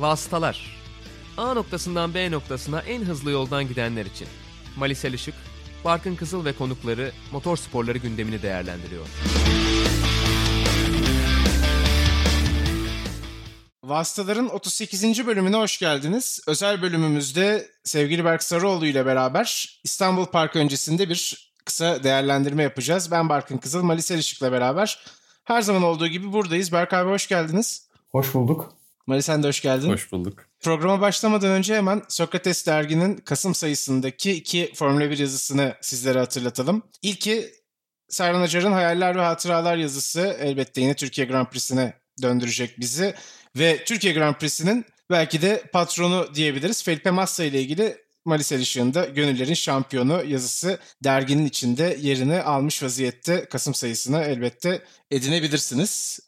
Vasıtalar A noktasından B noktasına en hızlı yoldan gidenler için. Malisel Işık, Barkın Kızıl ve konukları motor sporları gündemini değerlendiriyor. Vasıtaların 38. bölümüne hoş geldiniz. Özel bölümümüzde sevgili Berk Sarıoğlu ile beraber İstanbul Park öncesinde bir kısa değerlendirme yapacağız. Ben Barkın Kızıl, Malisel Işık'la beraber her zaman olduğu gibi buradayız. Berk abi hoş geldiniz. Hoş bulduk. Mali sen de hoş geldin. Hoş bulduk. Programa başlamadan önce hemen Sokrates derginin Kasım sayısındaki iki Formula 1 yazısını sizlere hatırlatalım. İlki Serhan Acar'ın Hayaller ve Hatıralar yazısı elbette yine Türkiye Grand Prix'sine döndürecek bizi. Ve Türkiye Grand Prix'sinin belki de patronu diyebiliriz. Felipe Massa ile ilgili Malisel Işık'ında Gönüllerin Şampiyonu yazısı derginin içinde yerini almış vaziyette Kasım sayısını elbette edinebilirsiniz.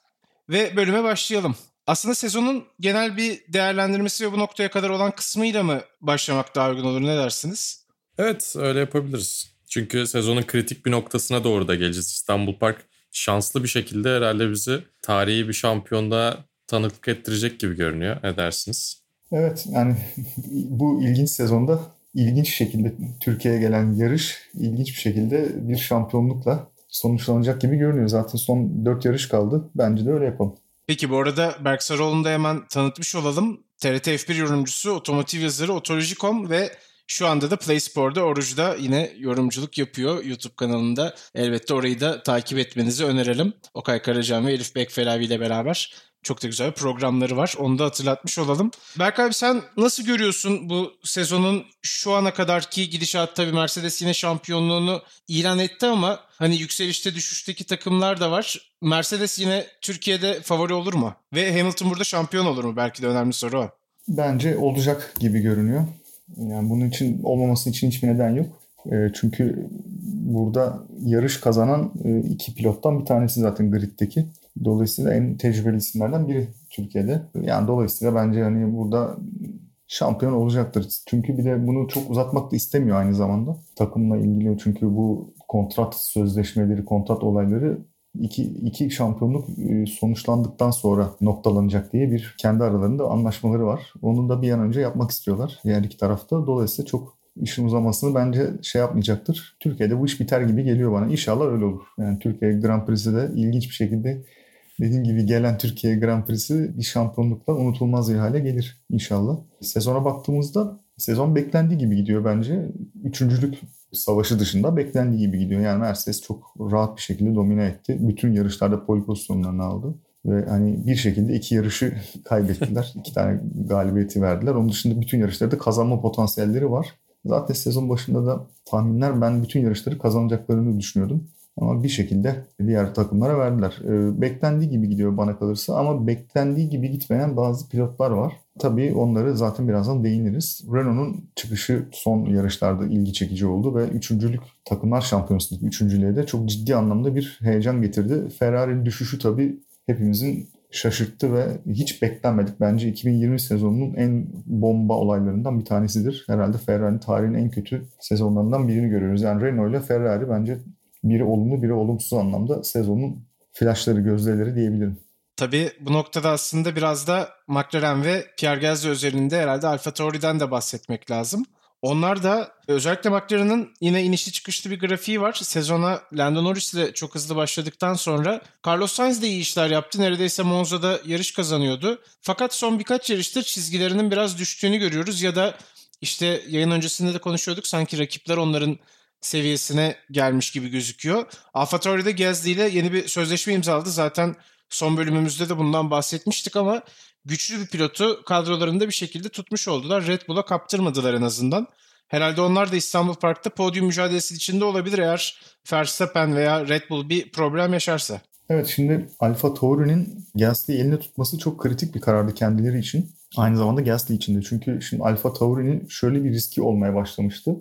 Ve bölüme başlayalım. Aslında sezonun genel bir değerlendirmesi ve bu noktaya kadar olan kısmıyla mı başlamak daha uygun olur ne dersiniz? Evet öyle yapabiliriz. Çünkü sezonun kritik bir noktasına doğru da geleceğiz. İstanbul Park şanslı bir şekilde herhalde bizi tarihi bir şampiyonda tanıklık ettirecek gibi görünüyor. Ne dersiniz? Evet yani bu ilginç sezonda ilginç şekilde Türkiye'ye gelen yarış ilginç bir şekilde bir şampiyonlukla sonuçlanacak gibi görünüyor. Zaten son 4 yarış kaldı. Bence de öyle yapalım. Peki bu arada Berk Sarıoğlu'nu da hemen tanıtmış olalım. TRT F1 yorumcusu, otomotiv yazarı, otoloji.com ve şu anda da Play Spor'da Oruç'da yine yorumculuk yapıyor YouTube kanalında. Elbette orayı da takip etmenizi önerelim. Okay Karacan ve Elif Bekfelavi ile beraber çok da güzel programları var. Onu da hatırlatmış olalım. Berk abi sen nasıl görüyorsun bu sezonun şu ana kadarki gidişat tabii Mercedes yine şampiyonluğunu ilan etti ama hani yükselişte düşüşteki takımlar da var. Mercedes yine Türkiye'de favori olur mu? Ve Hamilton burada şampiyon olur mu? Belki de önemli soru o. Bence olacak gibi görünüyor. Yani bunun için olmaması için hiçbir neden yok. E, çünkü burada yarış kazanan e, iki pilottan bir tanesi zaten griddeki. Dolayısıyla en tecrübeli isimlerden biri Türkiye'de. Yani dolayısıyla bence hani burada şampiyon olacaktır. Çünkü bir de bunu çok uzatmak da istemiyor aynı zamanda. Takımla ilgili çünkü bu kontrat sözleşmeleri, kontrat olayları iki, iki şampiyonluk e, sonuçlandıktan sonra noktalanacak diye bir kendi aralarında anlaşmaları var. Onu da bir an önce yapmak istiyorlar. Yani iki tarafta. Dolayısıyla çok işin uzamasını bence şey yapmayacaktır. Türkiye'de bu iş biter gibi geliyor bana. İnşallah öyle olur. Yani Türkiye Grand Prix'si de ilginç bir şekilde dediğim gibi gelen Türkiye Grand Prix'si bir şampiyonlukla unutulmaz bir hale gelir inşallah. Sezona baktığımızda sezon beklendiği gibi gidiyor bence. Üçüncülük savaşı dışında beklendiği gibi gidiyor. Yani Mercedes çok rahat bir şekilde domine etti. Bütün yarışlarda pole pozisyonlarını aldı. Ve hani bir şekilde iki yarışı kaybettiler. iki tane galibiyeti verdiler. Onun dışında bütün yarışlarda kazanma potansiyelleri var. Zaten sezon başında da tahminler ben bütün yarışları kazanacaklarını düşünüyordum. Ama bir şekilde diğer takımlara verdiler. E, beklendiği gibi gidiyor bana kalırsa ama beklendiği gibi gitmeyen bazı pilotlar var. Tabii onları zaten birazdan değiniriz. Renault'un çıkışı son yarışlarda ilgi çekici oldu ve üçüncülük takımlar şampiyonasındaki üçüncülüğe de çok ciddi anlamda bir heyecan getirdi. Ferrari'nin düşüşü tabii hepimizin şaşırttı ve hiç beklenmedik. Bence 2020 sezonunun en bomba olaylarından bir tanesidir. Herhalde Ferrari tarihin en kötü sezonlarından birini görüyoruz. Yani Renault ile Ferrari bence biri olumlu biri olumsuz anlamda sezonun flashları gözleri diyebilirim. Tabii bu noktada aslında biraz da McLaren ve Pierre Gasly özelinde herhalde Alfa Tauri'den de bahsetmek lazım. Onlar da özellikle McLaren'ın yine inişli çıkışlı bir grafiği var. Sezona Lando Norris ile çok hızlı başladıktan sonra Carlos Sainz de iyi işler yaptı. Neredeyse Monza'da yarış kazanıyordu. Fakat son birkaç yarıştır çizgilerinin biraz düştüğünü görüyoruz ya da işte yayın öncesinde de konuşuyorduk sanki rakipler onların seviyesine gelmiş gibi gözüküyor. Alfa Tauri'de Gasly ile yeni bir sözleşme imzaladı. Zaten son bölümümüzde de bundan bahsetmiştik ama güçlü bir pilotu kadrolarında bir şekilde tutmuş oldular. Red Bull'a kaptırmadılar en azından. Herhalde onlar da İstanbul Park'ta podyum mücadelesi içinde olabilir eğer Verstappen veya Red Bull bir problem yaşarsa. Evet şimdi Alfa Tauri'nin Gasly'yi elinde tutması çok kritik bir karardı kendileri için. Aynı zamanda Gasly için de. Çünkü şimdi Alfa Tauri'nin şöyle bir riski olmaya başlamıştı.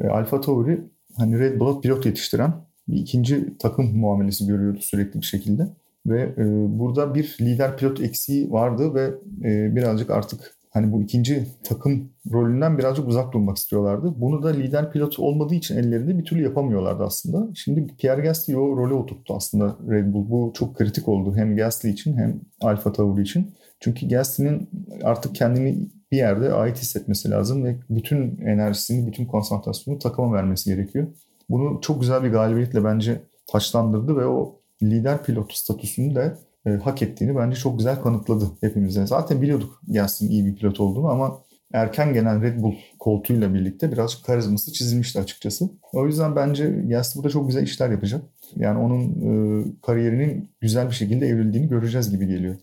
E, Alfa Tauri hani Red Bull'a pilot yetiştiren bir ikinci takım muamelesi görüyordu sürekli bir şekilde. Ve e, burada bir lider pilot eksiği vardı ve e, birazcık artık hani bu ikinci takım rolünden birazcık uzak durmak istiyorlardı. Bunu da lider pilot olmadığı için ellerinde bir türlü yapamıyorlardı aslında. Şimdi Pierre Gasly o role oturttu aslında Red Bull. Bu çok kritik oldu hem Gasly için hem Alfa Tauri için. Çünkü Gasly'nin artık kendini bir yerde ait hissetmesi lazım ve bütün enerjisini, bütün konsantrasyonu takıma vermesi gerekiyor. Bunu çok güzel bir galibiyetle bence taçlandırdı ve o lider pilot statüsünü de e, hak ettiğini bence çok güzel kanıtladı hepimize. Zaten biliyorduk Gasly'nin iyi bir pilot olduğunu ama erken gelen Red Bull koltuğuyla birlikte birazcık karizması çizilmişti açıkçası. O yüzden bence Gasly burada çok güzel işler yapacak. Yani onun e, kariyerinin güzel bir şekilde evrildiğini göreceğiz gibi geliyor.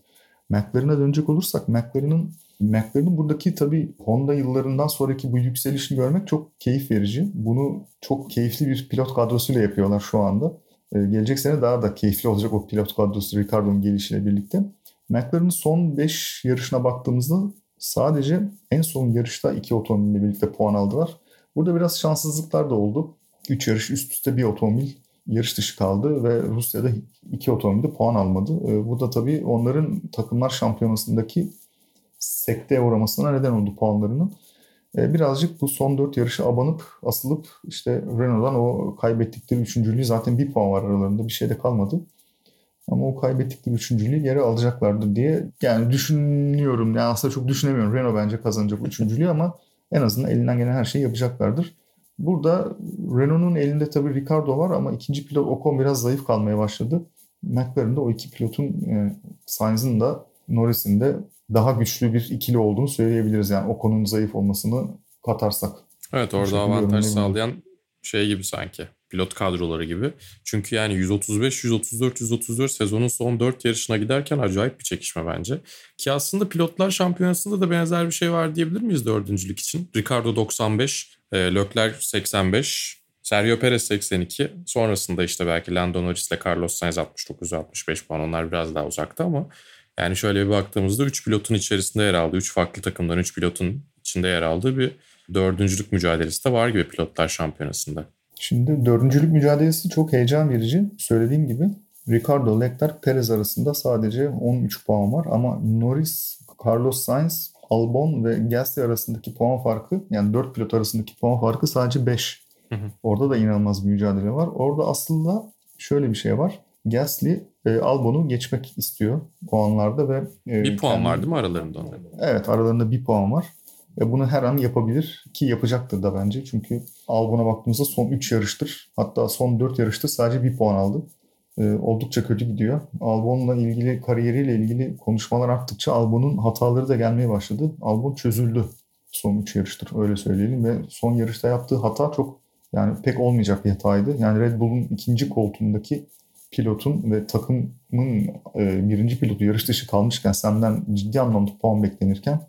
McLaren'a dönecek olursak McLaren'ın McLaren'ın buradaki tabii Honda yıllarından sonraki bu yükselişini görmek çok keyif verici. Bunu çok keyifli bir pilot kadrosuyla yapıyorlar şu anda. Ee, gelecek sene daha da keyifli olacak o pilot kadrosu Ricardo'nun gelişiyle birlikte. McLaren'ın son 5 yarışına baktığımızda sadece en son yarışta iki otomobille birlikte puan aldılar. Burada biraz şanssızlıklar da oldu. 3 yarış üst üste bir otomobil yarış dışı kaldı ve Rusya'da iki otomobilde puan almadı. Ee, bu da tabii onların takımlar şampiyonasındaki sekteye uğramasına neden oldu puanlarının. Ee, birazcık bu son dört yarışı abanıp asılıp işte Renault'dan o kaybettikleri üçüncülüğü zaten bir puan var aralarında bir şey de kalmadı. Ama o kaybettikleri üçüncülüğü geri alacaklardır diye yani düşünüyorum. Yani aslında çok düşünemiyorum. Renault bence kazanacak üçüncülüğü ama en azından elinden gelen her şeyi yapacaklardır. Burada Renault'un elinde tabii Ricardo var ama ikinci pilot Ocon biraz zayıf kalmaya başladı. McLaren'da o iki pilotun e, Sainz'ın da Norris'in de daha güçlü bir ikili olduğunu söyleyebiliriz. Yani Ocon'un zayıf olmasını katarsak. Evet orada avantaj sağlayan şey gibi sanki pilot kadroları gibi. Çünkü yani 135, 134, 134 sezonun son 4 yarışına giderken acayip bir çekişme bence. Ki aslında pilotlar şampiyonasında da benzer bir şey var diyebilir miyiz dördüncülük için? Ricardo 95, e, Leclerc 85, Sergio Perez 82. Sonrasında işte belki Lando Norris ile Carlos Sainz 69-65 puan. Onlar biraz daha uzakta ama yani şöyle bir baktığımızda 3 pilotun içerisinde yer aldığı, 3 farklı takımdan 3 pilotun içinde yer aldığı bir dördüncülük mücadelesi de var gibi pilotlar şampiyonasında. Şimdi dördüncülük mücadelesi çok heyecan verici. Söylediğim gibi Ricardo, Leclerc, Perez arasında sadece 13 puan var ama Norris, Carlos Sainz, Albon ve Gasly arasındaki puan farkı yani 4 pilot arasındaki puan farkı sadece 5. Hı hı. Orada da inanılmaz bir mücadele var. Orada aslında şöyle bir şey var. Gasly e, Albon'u geçmek istiyor puanlarda ve e, bir puan kendi... var değil mi aralarında? Evet aralarında bir puan var. Ve bunu her an yapabilir ki yapacaktır da bence. Çünkü Albon'a baktığımızda son 3 yarıştır hatta son 4 yarıştır sadece bir puan aldı. Ee, oldukça kötü gidiyor. Albon'la ilgili kariyeriyle ilgili konuşmalar arttıkça Albon'un hataları da gelmeye başladı. Albon çözüldü son 3 yarıştır öyle söyleyelim ve son yarışta yaptığı hata çok yani pek olmayacak bir hataydı. Yani Red Bull'un ikinci koltuğundaki pilotun ve takımın e, birinci pilotu yarış dışı kalmışken senden ciddi anlamda puan beklenirken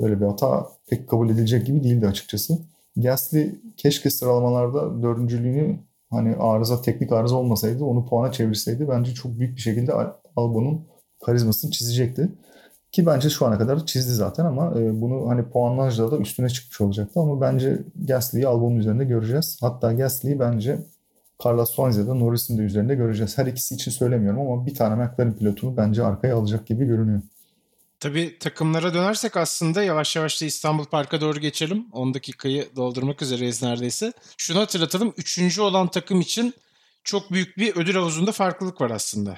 böyle bir hata pek kabul edilecek gibi değildi açıkçası. Gasly keşke sıralamalarda dördüncülüğünü hani arıza teknik arıza olmasaydı onu puana çevirseydi bence çok büyük bir şekilde Albon'un karizmasını çizecekti. Ki bence şu ana kadar çizdi zaten ama e, bunu hani puanlajda da üstüne çıkmış olacaktı ama bence Gasly'yi Albon'un üzerinde göreceğiz. Hatta Gasly'yi bence Carlos Sainz ya da Norris'in de üzerinde göreceğiz. Her ikisi için söylemiyorum ama bir tane McLaren pilotunu bence arkaya alacak gibi görünüyor. Tabii takımlara dönersek aslında yavaş yavaş da İstanbul Park'a doğru geçelim. 10 dakikayı doldurmak üzereyiz neredeyse. Şunu hatırlatalım. Üçüncü olan takım için çok büyük bir ödül havuzunda farklılık var aslında.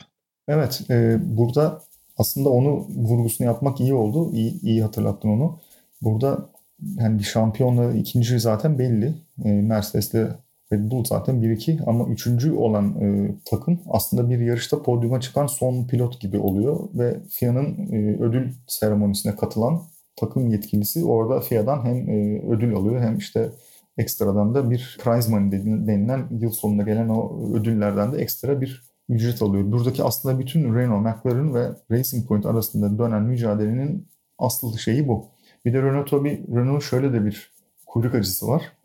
Evet. E, burada aslında onu vurgusunu yapmak iyi oldu. İyi, iyi hatırlattın onu. Burada yani bir şampiyonla ikinci zaten belli. E, Mercedes'le Red Bull zaten 1-2 ama üçüncü olan e, takım aslında bir yarışta podyuma çıkan son pilot gibi oluyor ve FIA'nın e, ödül seremonisine katılan takım yetkilisi orada FIA'dan hem e, ödül alıyor hem işte ekstradan da bir prize money denilen yıl sonunda gelen o ödüllerden de ekstra bir ücret alıyor. Buradaki aslında bütün Renault, McLaren ve Racing Point arasında dönen mücadelenin asıl şeyi bu. Bir de Renault tabii Renault şöyle de bir kuyruk acısı var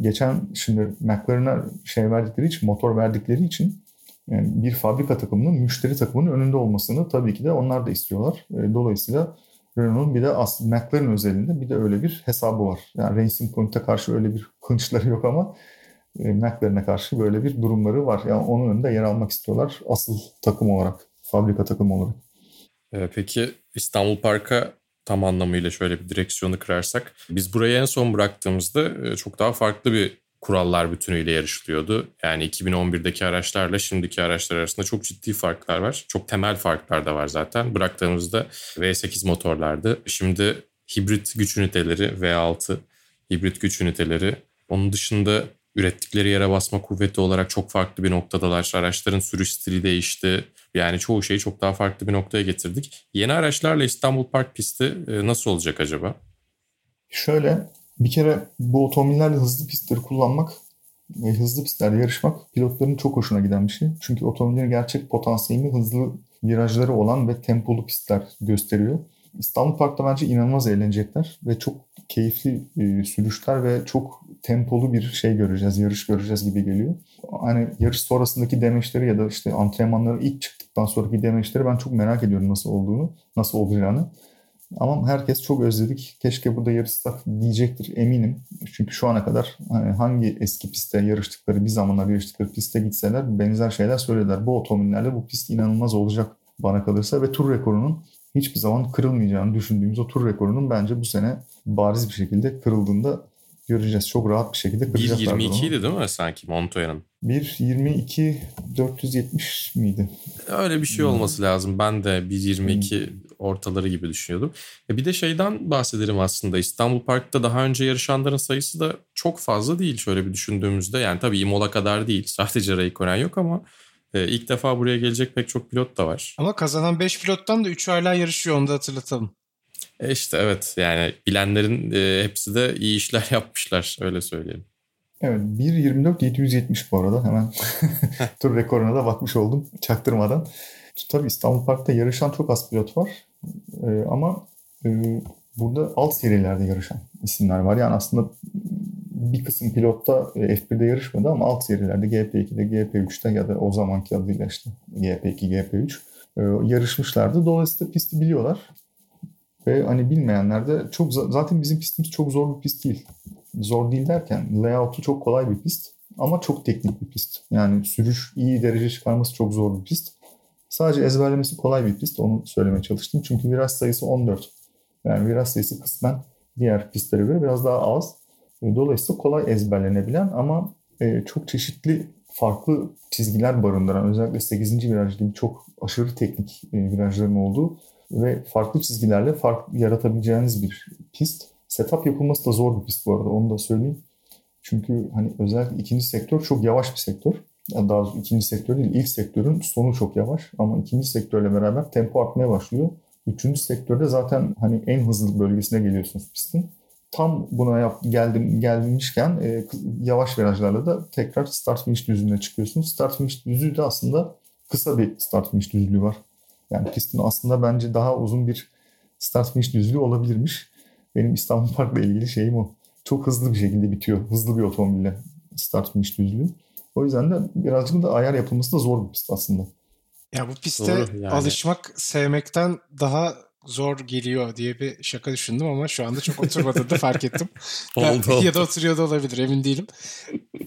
geçen şimdi McLaren'a şey verdikleri için, motor verdikleri için yani bir fabrika takımının müşteri takımının önünde olmasını tabii ki de onlar da istiyorlar. E, dolayısıyla Renault'un bir de aslında McLaren özelinde bir de öyle bir hesabı var. Yani Racing Point'e karşı öyle bir kınçları yok ama e, McLaren'e karşı böyle bir durumları var. Yani onun önünde yer almak istiyorlar asıl takım olarak, fabrika takımı olarak. E, peki İstanbul Park'a tam anlamıyla şöyle bir direksiyonu kırarsak. Biz burayı en son bıraktığımızda e, çok daha farklı bir kurallar bütünüyle yarışılıyordu. Yani 2011'deki araçlarla şimdiki araçlar arasında çok ciddi farklar var. Çok temel farklar da var zaten. Bıraktığımızda V8 motorlardı. Şimdi hibrit güç üniteleri V6 hibrit güç üniteleri. Onun dışında ürettikleri yere basma kuvveti olarak çok farklı bir noktadalar. Araçların sürüş stili değişti. Yani çoğu şeyi çok daha farklı bir noktaya getirdik. Yeni araçlarla İstanbul Park pisti e, nasıl olacak acaba? Şöyle bir kere bu otomobillerle hızlı pistleri kullanmak ve hızlı pistlerde yarışmak pilotların çok hoşuna giden bir şey. Çünkü otomobillerin gerçek potansiyelini hızlı virajları olan ve tempolu pistler gösteriyor. İstanbul Park'ta bence inanılmaz eğlenecekler ve çok keyifli e, sürüşler ve çok tempolu bir şey göreceğiz, yarış göreceğiz gibi geliyor. Hani yarış sonrasındaki demeçleri ya da işte antrenmanları ilk çıktıktan sonraki demeçleri ben çok merak ediyorum nasıl olduğunu, nasıl olacağını. Ama herkes çok özledik. Keşke burada yarışsak diyecektir eminim. Çünkü şu ana kadar hani hangi eski pistte yarıştıkları, bir zamanlar yarıştıkları piste gitseler benzer şeyler söylediler. Bu otomobillerle bu pist inanılmaz olacak bana kalırsa ve tur rekorunun hiçbir zaman kırılmayacağını düşündüğümüz o tur rekorunun bence bu sene bariz bir şekilde kırıldığında göreceğiz. Çok rahat bir şekilde kıracaklar 1.22 idi değil mi sanki Montoya'nın? 1.22 470 miydi? Öyle bir şey hmm. olması lazım. Ben de 1.22 hmm. ortaları gibi düşünüyordum. E bir de şeyden bahsedelim aslında. İstanbul Park'ta daha önce yarışanların sayısı da çok fazla değil şöyle bir düşündüğümüzde. Yani tabii Imola kadar değil. Sadece Raikkonen yok ama e, ilk defa buraya gelecek pek çok pilot da var. Ama kazanan 5 pilottan da 3 hala yarışıyor onu da hatırlatalım. E işte evet yani bilenlerin e, hepsi de iyi işler yapmışlar öyle söyleyelim. Evet 1.24.770 bu arada hemen tur rekoruna da bakmış oldum çaktırmadan. Tabii İstanbul Park'ta yarışan çok az pilot var ee, ama e, burada alt serilerde yarışan isimler var. Yani aslında bir kısım pilotta F1'de yarışmadı ama alt serilerde GP2'de, GP3'te ya da o zamanki adıyla işte GP2, GP3 e, yarışmışlardı. Dolayısıyla pisti biliyorlar. Ve hani bilmeyenler de çok zaten bizim pistimiz çok zor bir pist değil. Zor değil derken layout'u çok kolay bir pist ama çok teknik bir pist. Yani sürüş iyi derece çıkarması çok zor bir pist. Sadece ezberlemesi kolay bir pist. Onu söylemeye çalıştım. Çünkü viraj sayısı 14. Yani viraj sayısı kısmen diğer pistlere göre biraz daha az. Dolayısıyla kolay ezberlenebilen ama e, çok çeşitli farklı çizgiler barındıran özellikle 8. viraj gibi çok aşırı teknik e, virajların olduğu ve farklı çizgilerle fark yaratabileceğiniz bir pist. Setup yapılması da zor bir pist bu arada onu da söyleyeyim. Çünkü hani özellikle ikinci sektör çok yavaş bir sektör. Yani daha doğrusu ikinci sektör değil, ilk sektörün sonu çok yavaş ama ikinci sektörle beraber tempo artmaya başlıyor. Üçüncü sektörde zaten hani en hızlı bölgesine geliyorsunuz pistin. Tam buna yap, geldim gelmişken e, yavaş virajlarla da tekrar start finish düzlüğüne çıkıyorsunuz. Start finish düzlüğü de aslında kısa bir start finish düzlüğü var. Yani pistin aslında bence daha uzun bir start finish düzlüğü olabilirmiş. Benim İstanbul Park'la ilgili şeyim o. Çok hızlı bir şekilde bitiyor. Hızlı bir otomobille start finish düzlüğü. O yüzden de birazcık da ayar yapılması da zor bir pist aslında. Ya bu piste yani. alışmak sevmekten daha zor geliyor diye bir şaka düşündüm ama şu anda çok oturmadığını fark ettim. oldu, oldu. Ya da oturuyor da olabilir emin değilim.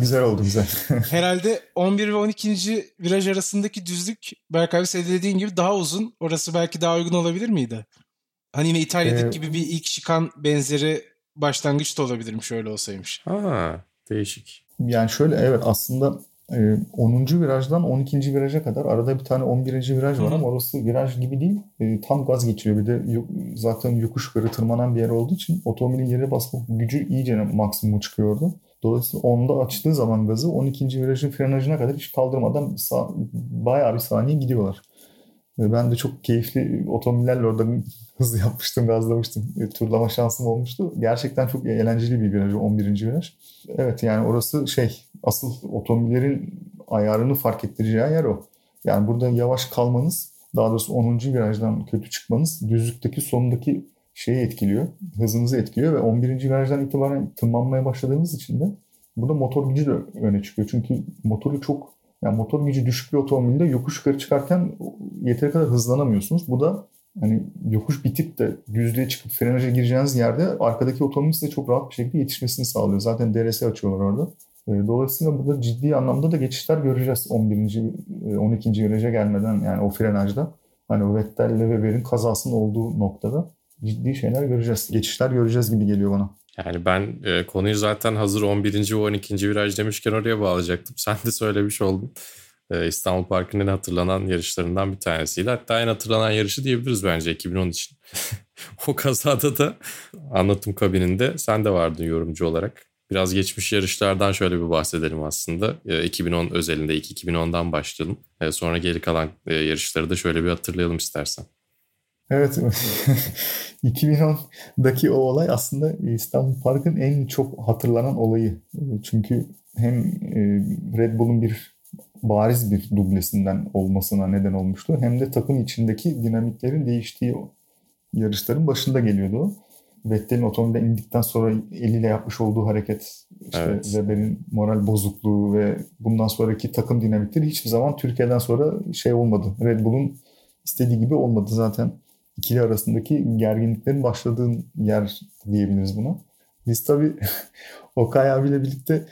güzel oldu güzel. Herhalde 11 ve 12. viraj arasındaki düzlük Berk abi senin dediğin gibi daha uzun. Orası belki daha uygun olabilir miydi? Hani yine İtalya'daki ee, gibi bir ilk şikan benzeri başlangıç da olabilirmiş öyle olsaymış. Ha, değişik. Yani şöyle evet aslında 10. Ee, virajdan 12. viraja kadar arada bir tane 11. viraj var ama orası viraj gibi değil. Ee, tam gaz geçiyor. Bir de zaten yokuş yukarı tırmanan bir yer olduğu için otomobilin yere basma gücü iyice maksimum çıkıyordu. Dolayısıyla onda açtığı zaman gazı 12. virajın frenajına kadar hiç kaldırmadan sağ, bayağı bir saniye gidiyorlar. Ben de çok keyifli otomobillerle orada hızlı yapmıştım, gazlamıştım. E, turlama şansım olmuştu. Gerçekten çok eğlenceli bir viraj, 11. viraj. Evet yani orası şey, asıl otomobillerin ayarını fark ettireceği yer o. Yani burada yavaş kalmanız, daha doğrusu 10. virajdan kötü çıkmanız düzlükteki sonundaki şeyi etkiliyor, hızınızı etkiliyor ve 11. virajdan itibaren tırmanmaya başladığınız için de burada motor gücü de öne çıkıyor. Çünkü motoru çok yani motor gücü düşük bir otomobilde yokuş yukarı çıkarken yeteri kadar hızlanamıyorsunuz. Bu da hani yokuş bitip de düzlüğe çıkıp frenaja gireceğiniz yerde arkadaki otomobil size çok rahat bir şekilde yetişmesini sağlıyor. Zaten DRS açıyorlar orada. E, dolayısıyla burada ciddi anlamda da geçişler göreceğiz 11. 12. viraja gelmeden yani o frenajda. Hani Vettel'le Weber'in kazasının olduğu noktada. ciddi şeyler göreceğiz. Geçişler göreceğiz gibi geliyor bana. Yani ben e, konuyu zaten hazır 11. ve 12. viraj demişken oraya bağlayacaktım. Sen de söylemiş oldun. E, İstanbul Parkı'nın hatırlanan yarışlarından bir tanesiyle. Hatta en hatırlanan yarışı diyebiliriz bence 2010 için. o kazada da anlatım kabininde sen de vardın yorumcu olarak. Biraz geçmiş yarışlardan şöyle bir bahsedelim aslında. E, 2010 özelinde ilk 2010'dan başlayalım. E, sonra geri kalan e, yarışları da şöyle bir hatırlayalım istersen. Evet. 2010'daki o olay aslında İstanbul Park'ın en çok hatırlanan olayı. Çünkü hem e, Red Bull'un bir bariz bir dublesinden olmasına neden olmuştu. Hem de takım içindeki dinamiklerin değiştiği yarışların başında geliyordu o. Vettel'in otomobilden indikten sonra eliyle yapmış olduğu hareket, işte evet. Weber'in moral bozukluğu ve bundan sonraki takım dinamikleri hiçbir zaman Türkiye'den sonra şey olmadı. Red Bull'un istediği gibi olmadı zaten. ikili arasındaki gerginliklerin başladığı yer diyebiliriz buna. Biz tabii Okay abiyle birlikte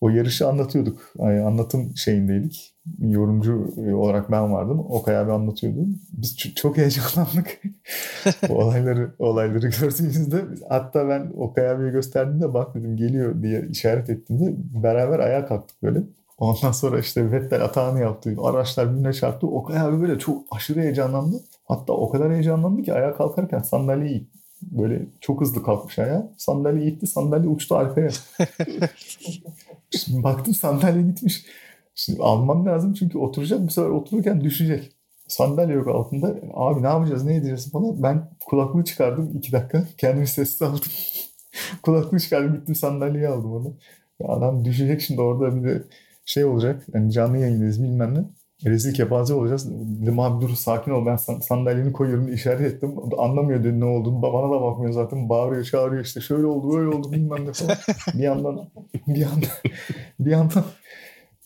o yarışı anlatıyorduk. Yani anlatım şeyindeydik. Yorumcu e, olarak ben vardım. Okay abi anlatıyordu. Biz çok heyecanlandık. o olayları olayları gördüğümüzde hatta ben Okay abiye gösterdiğimde bak dedim geliyor diye işaret ettiğimde beraber ayağa kalktık böyle. Ondan sonra işte Vettel atağını yaptı. Araçlar birbirine çarptı. Okay abi böyle çok aşırı heyecanlandı. Hatta o kadar heyecanlandı ki ayağa kalkarken sandalyeyi böyle çok hızlı kalkmış ayağa. Sandalye itti, sandalye uçtu arkaya. Baktım sandalye gitmiş. Şimdi almam lazım çünkü oturacak bu sefer otururken düşecek. Sandalye yok altında. Abi ne yapacağız ne edeceğiz falan. Ben kulaklığı çıkardım iki dakika. Kendimi sessiz aldım. kulaklığı çıkardım gittim sandalyeyi aldım onu. Adam düşecek şimdi orada bir de şey olacak. Yani canlı yayındayız bilmem ne rezil kepaze olacağız. Dedim abi dur sakin ol ben sandalyeni koyuyorum işaret ettim. Anlamıyor dedi ne olduğunu. Bana da bakmıyor zaten. Bağırıyor çağırıyor işte şöyle oldu böyle oldu bilmem ne falan. bir yandan bir yandan bir yandan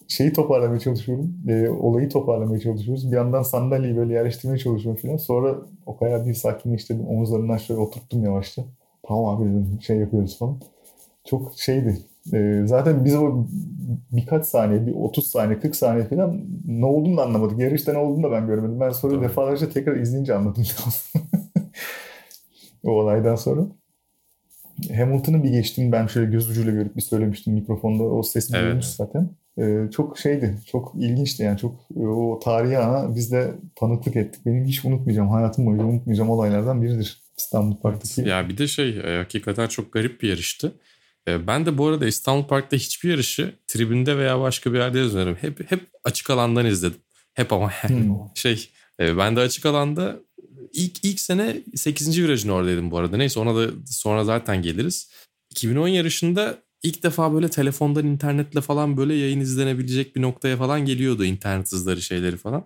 şeyi toparlamaya çalışıyorum. E, olayı toparlamaya çalışıyoruz. Bir yandan sandalyeyi böyle yerleştirmeye çalışıyorum falan. Sonra o kadar bir sakinleştirdim. Omuzlarından şöyle oturttum yavaşça. Tamam abi dedim şey yapıyoruz falan. Çok şeydi e, zaten biz o birkaç saniye, bir 30 saniye, 40 saniye falan ne olduğunu da anlamadık. Yarışta ne olduğunu da ben görmedim. Ben sonra Tabii. defalarca tekrar izleyince anladım. o olaydan sonra. Hamilton'ın bir geçtiğini ben şöyle göz ucuyla görüp bir söylemiştim mikrofonda. O sesi evet. duymuş zaten. Ee, çok şeydi, çok ilginçti yani. Çok e, o tarihi ana biz de tanıklık ettik. Benim hiç unutmayacağım, hayatım boyunca unutmayacağım olaylardan biridir. İstanbul Park'taki. Ya bir de şey e, hakikaten çok garip bir yarıştı. Ee, ben de bu arada İstanbul Park'ta hiçbir yarışı tribünde veya başka bir yerde izlemedim. Hep hep açık alandan izledim. Hep ama hmm. şey e, ben de açık alanda ilk ilk sene 8. virajın oradaydım bu arada. Neyse ona da sonra zaten geliriz. 2010 yarışında ilk defa böyle telefondan internetle falan böyle yayın izlenebilecek bir noktaya falan geliyordu internet hızları şeyleri falan.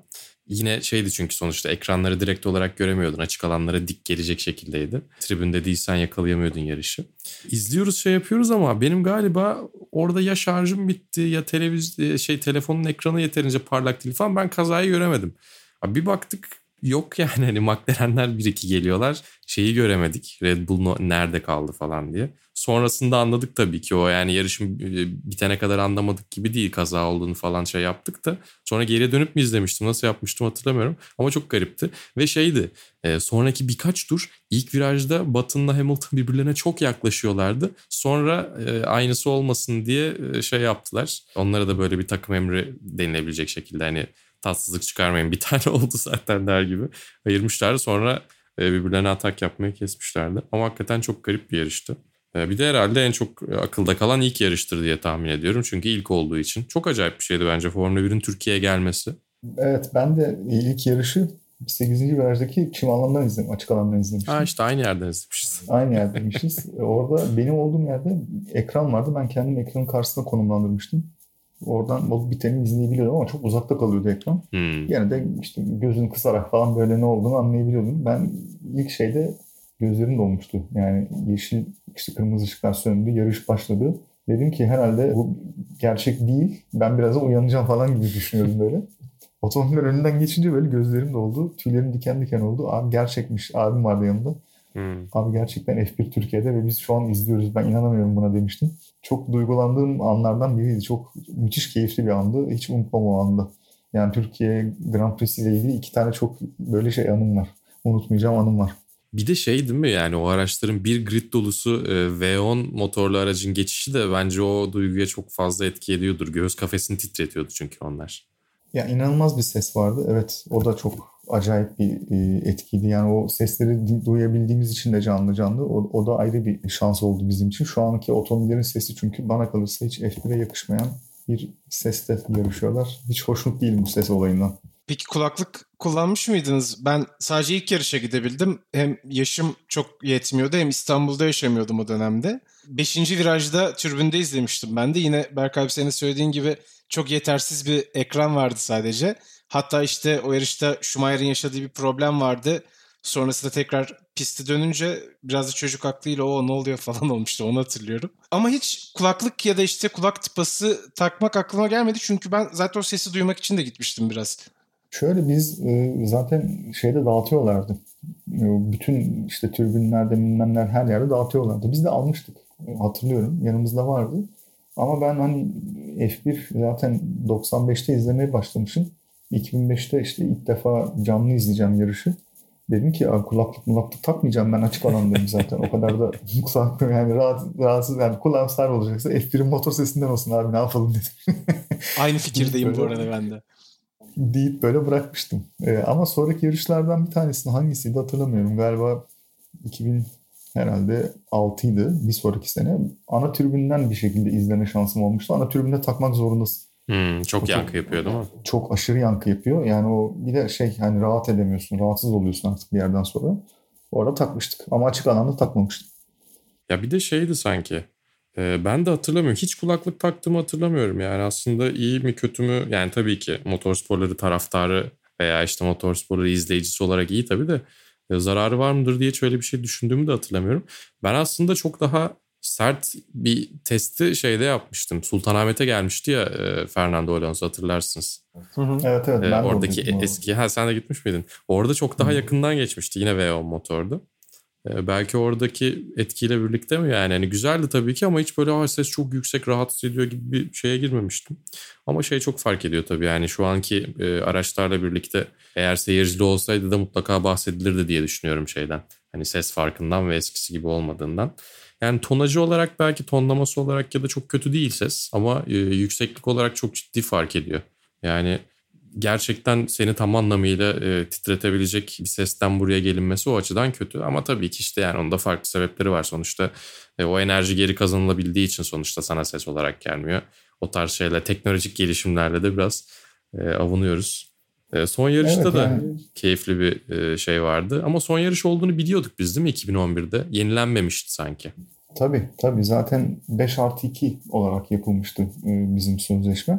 Yine şeydi çünkü sonuçta ekranları direkt olarak göremiyordun. Açık alanlara dik gelecek şekildeydi. Tribünde değilsen yakalayamıyordun yarışı. İzliyoruz şey yapıyoruz ama benim galiba orada ya şarjım bitti ya televiz e, şey telefonun ekranı yeterince parlak değil falan ben kazayı göremedim. Bir baktık yok yani hani McLaren'ler bir iki geliyorlar. Şeyi göremedik. Red Bull nerede kaldı falan diye. Sonrasında anladık tabii ki o yani yarışın e, bitene kadar anlamadık gibi değil kaza olduğunu falan şey yaptık da. Sonra geriye dönüp mü izlemiştim nasıl yapmıştım hatırlamıyorum ama çok garipti. Ve şeydi e, sonraki birkaç tur ilk virajda Button'la Hamilton birbirlerine çok yaklaşıyorlardı. Sonra e, aynısı olmasın diye şey yaptılar. Onlara da böyle bir takım emri denilebilecek şekilde hani tatsızlık çıkarmayın bir tane oldu zaten der gibi ayırmışlardı. Sonra birbirlerine atak yapmayı kesmişlerdi. Ama hakikaten çok garip bir yarıştı. E, bir de herhalde en çok akılda kalan ilk yarıştır diye tahmin ediyorum. Çünkü ilk olduğu için. Çok acayip bir şeydi bence Formula 1'in Türkiye'ye gelmesi. Evet ben de ilk yarışı 8. virajdaki çim alanından izledim. Açık alandan izlemiştim. Ha işte aynı yerden izlemişiz. Aynı yerdeymişiz. Orada benim olduğum yerde ekran vardı. Ben kendim ekranın karşısına konumlandırmıştım. Oradan olup biteni izleyebiliyordum ama çok uzakta kalıyordu ekran. Hmm. Yine de işte gözünü kısarak falan böyle ne olduğunu anlayabiliyordum. Ben ilk şeyde gözlerim dolmuştu. Yani yeşil işte kırmızı ışıklar söndü, yarış başladı. Dedim ki herhalde bu gerçek değil. Ben biraz da uyanacağım falan gibi düşünüyordum böyle. Otomobiller önünden geçince böyle gözlerim doldu. Tüylerim diken diken oldu. Abi gerçekmiş. Abim vardı yanımda. Hmm. Abi gerçekten F1 Türkiye'de ve biz şu an izliyoruz. Ben inanamıyorum buna demiştim. Çok duygulandığım anlardan biriydi. Çok müthiş keyifli bir andı. Hiç unutmam o anda. Yani Türkiye Grand Prix ile ilgili iki tane çok böyle şey anım var. Unutmayacağım anım var. Bir de şey değil mi yani o araçların bir grid dolusu e, V10 motorlu aracın geçişi de bence o duyguya çok fazla etki ediyordur. Göğüs kafesini titretiyordu çünkü onlar. Ya inanılmaz bir ses vardı. Evet o da çok acayip bir e, etkiydi. Yani o sesleri duyabildiğimiz için de canlı canlı. O, o da ayrı bir şans oldu bizim için. Şu anki otomobillerin sesi çünkü bana kalırsa hiç F1'e yakışmayan bir sesle yarışıyorlar. Hiç hoşnut değilim bu ses olayından. Peki kulaklık kullanmış mıydınız? Ben sadece ilk yarışa gidebildim. Hem yaşım çok yetmiyordu hem İstanbul'da yaşamıyordum o dönemde. Beşinci virajda türbünde izlemiştim ben de. Yine Berkay senin söylediğin gibi çok yetersiz bir ekran vardı sadece. Hatta işte o yarışta Schumacher'in yaşadığı bir problem vardı. Sonrasında tekrar pisti dönünce biraz da çocuk aklıyla o ne oluyor falan olmuştu onu hatırlıyorum. Ama hiç kulaklık ya da işte kulak tıpası takmak aklıma gelmedi. Çünkü ben zaten o sesi duymak için de gitmiştim biraz. Şöyle biz e, zaten şeyde dağıtıyorlardı. E, bütün işte türbinlerde bilmemler her yerde dağıtıyorlardı. Biz de almıştık. Hatırlıyorum yanımızda vardı. Ama ben hani F1 zaten 95'te izlemeye başlamışım. 2005'te işte ilk defa canlı izleyeceğim yarışı. Dedim ki kulaklık mulaklık takmayacağım ben açık alandayım zaten. O kadar da kulak yani rahat, rahatsız yani kulağım sar olacaksa F1'in motor sesinden olsun abi ne yapalım dedim. Aynı fikirdeyim bu arada ben de. Deyip böyle bırakmıştım. Ee, ama sonraki yarışlardan bir tanesini hangisiydi hatırlamıyorum. Galiba 2000 herhalde 6'ydı bir sonraki sene. Ana tribünden bir şekilde izleme şansım olmuştu. Ana tribünde takmak zorundasın. Hmm, çok o yankı çok, yapıyor değil mi? Çok aşırı yankı yapıyor. Yani o bir de şey hani rahat edemiyorsun. Rahatsız oluyorsun artık bir yerden sonra. Orada takmıştık. Ama açık alanda takmamıştık. Ya bir de şeydi sanki. E, ben de hatırlamıyorum. Hiç kulaklık taktığımı hatırlamıyorum. Yani aslında iyi mi kötü mü? Yani tabii ki motorsporları taraftarı veya işte motorsporları izleyicisi olarak iyi tabii de e, zararı var mıdır diye şöyle bir şey düşündüğümü de hatırlamıyorum. Ben aslında çok daha sert bir testi şeyde yapmıştım. Sultanahmet'e gelmişti ya e, Fernando Alonso hatırlarsınız. Hı hı. Evet evet. E, oradaki eski ha sen de gitmiş miydin? Orada çok daha hı. yakından geçmişti yine V10 motordu. Belki oradaki etkiyle birlikte mi yani? yani güzeldi tabii ki ama hiç böyle ses çok yüksek rahatsız ediyor gibi bir şeye girmemiştim. Ama şey çok fark ediyor tabii yani şu anki e, araçlarla birlikte eğer seyircili olsaydı da mutlaka bahsedilirdi diye düşünüyorum şeyden. Hani ses farkından ve eskisi gibi olmadığından. Yani tonacı olarak belki tonlaması olarak ya da çok kötü değil ses ama e, yükseklik olarak çok ciddi fark ediyor. Yani gerçekten seni tam anlamıyla e, titretebilecek bir sesten buraya gelinmesi o açıdan kötü. Ama tabii ki işte yani onda farklı sebepleri var. Sonuçta e, o enerji geri kazanılabildiği için sonuçta sana ses olarak gelmiyor. O tarz şeyler teknolojik gelişimlerle de biraz e, avunuyoruz. E, son yarışta evet, da yani. keyifli bir e, şey vardı. Ama son yarış olduğunu biliyorduk biz değil mi 2011'de? Yenilenmemişti sanki. Tabii tabii zaten 5 artı 2 olarak yapılmıştı e, bizim sözleşme.